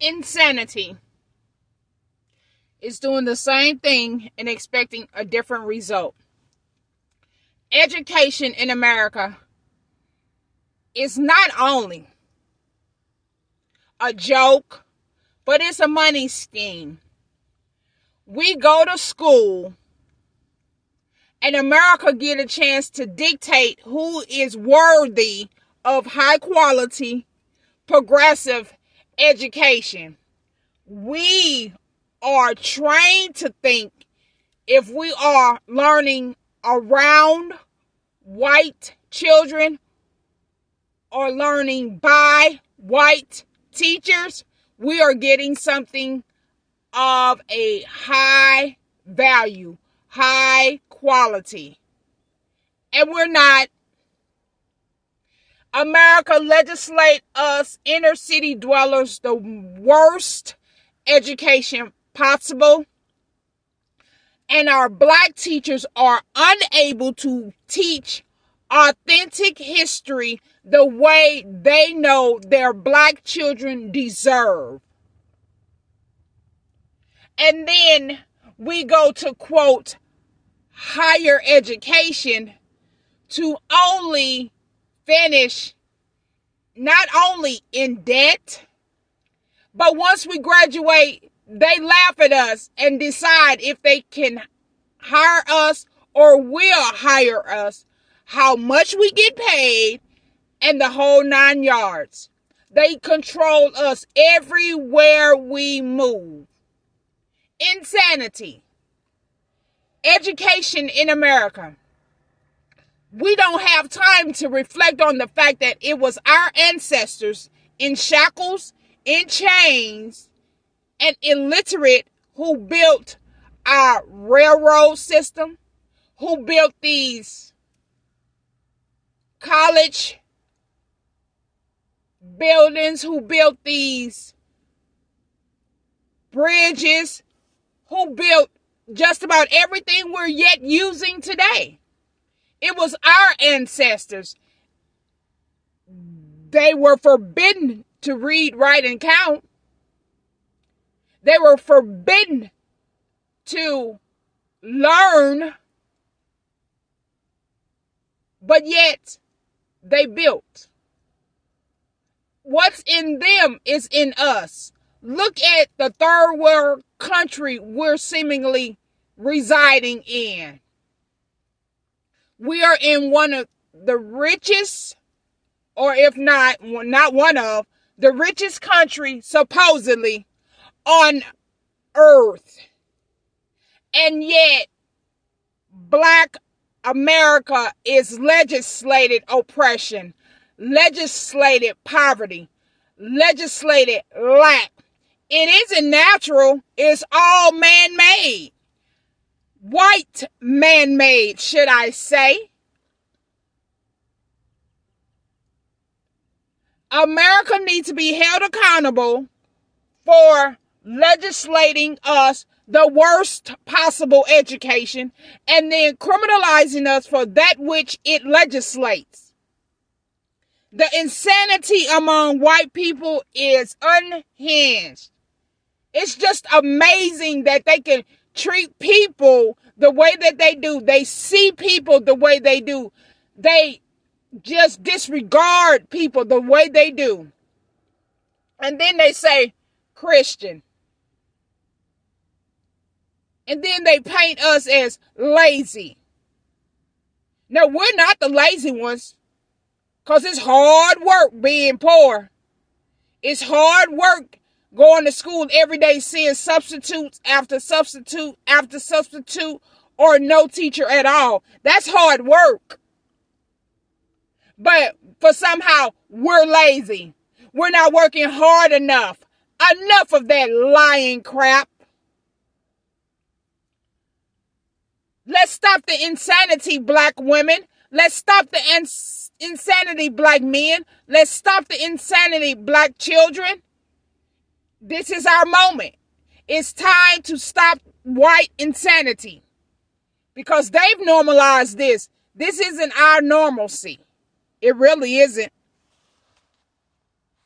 insanity is doing the same thing and expecting a different result. Education in America is not only a joke, but it's a money scheme. We go to school and America get a chance to dictate who is worthy of high quality progressive education. We are trained to think if we are learning around white children or learning by white teachers, we are getting something of a high value, high quality. And we're not. America legislate us inner city dwellers the worst education possible. And our black teachers are unable to teach authentic history the way they know their black children deserve. And then we go to quote higher education to only finish not only in debt, but once we graduate, they laugh at us and decide if they can hire us or will hire us, how much we get paid, and the whole nine yards. They control us everywhere we move. Insanity. Education in America. We don't have time to reflect on the fact that it was our ancestors in shackles, in chains, and illiterate who built our railroad system, who built these college buildings, who built these bridges, who built just about everything we're yet using today. It was our ancestors. They were forbidden to read, write, and count. They were forbidden to learn, but yet they built. What's in them is in us. Look at the third world country we're seemingly residing in. We are in one of the richest, or if not, not one of, the richest country supposedly on earth. And yet, black America is legislated oppression, legislated poverty, legislated lack, it isn't natural, it's all man made. White man made, should I say. America needs to be held accountable for legislating us the worst possible education and then criminalizing us for that which it legislates. The insanity among white people is unhinged. It's just amazing that they can treat people the way that they do. They see people the way they do. They just disregard people the way they do. And then they say Christian. And then they paint us as lazy. Now, we're not the lazy ones because it's hard work being poor. It's hard work going to school every day seeing substitutes after substitute after substitute or no teacher at all. That's hard work. But for somehow we're lazy. We're not working hard enough. Enough of that lying crap. Let's stop the insanity, black women. Let's stop the ins- insanity, black men. Let's stop the insanity, black children. This is our moment. It's time to stop white insanity because they've normalized this. This isn't our normalcy. It really isn't.